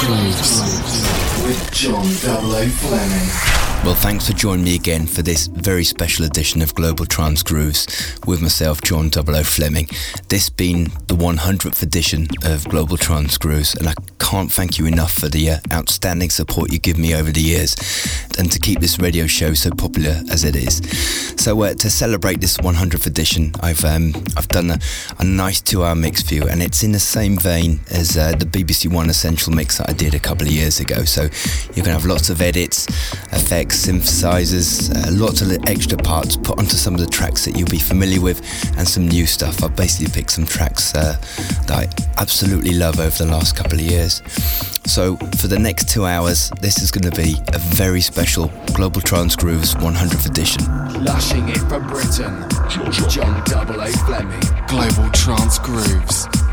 Grooves with John 00 Fleming. Well, thanks for joining me again for this very special edition of Global Trance Grooves with myself, John Double Fleming. This being the 100th edition of Global Trance Grooves, and I can't thank you enough for the uh, outstanding support you give me over the years and to keep this radio show so popular as it is. So, uh, to celebrate this 100th edition, I've um, I've done a, a nice two-hour mix for you, and it's in the same vein as uh, the BBC One Essential mix that I did a couple of years ago. So, you're going to have lots of edits, effects synthesizers, uh, lots of extra parts put onto some of the tracks that you'll be familiar with, and some new stuff. I've basically picked some tracks uh, that I absolutely love over the last couple of years. So, for the next two hours, this is going to be a very special Global Trance Grooves 100th edition. Lushing it from Britain, John Double A Fleming. Global Trance Grooves.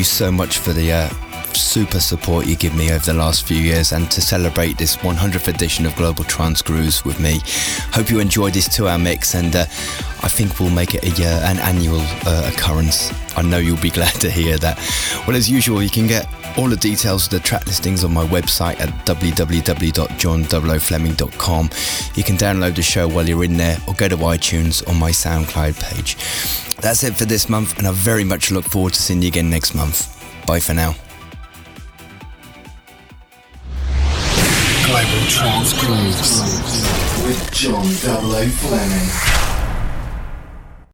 You so much for the uh, super support you give me over the last few years and to celebrate this 100th edition of Global Trance Grooves with me. Hope you enjoyed this two hour mix and uh, I think we'll make it a year, an annual uh, occurrence. I know you'll be glad to hear that. Well, as usual, you can get all the details of the track listings on my website at www.john00fleming.com. You can download the show while you're in there or go to iTunes on my SoundCloud page. That's it for this month, and I very much look forward to seeing you again next month. Bye for now. Global Trance Grooves with John. Fleming.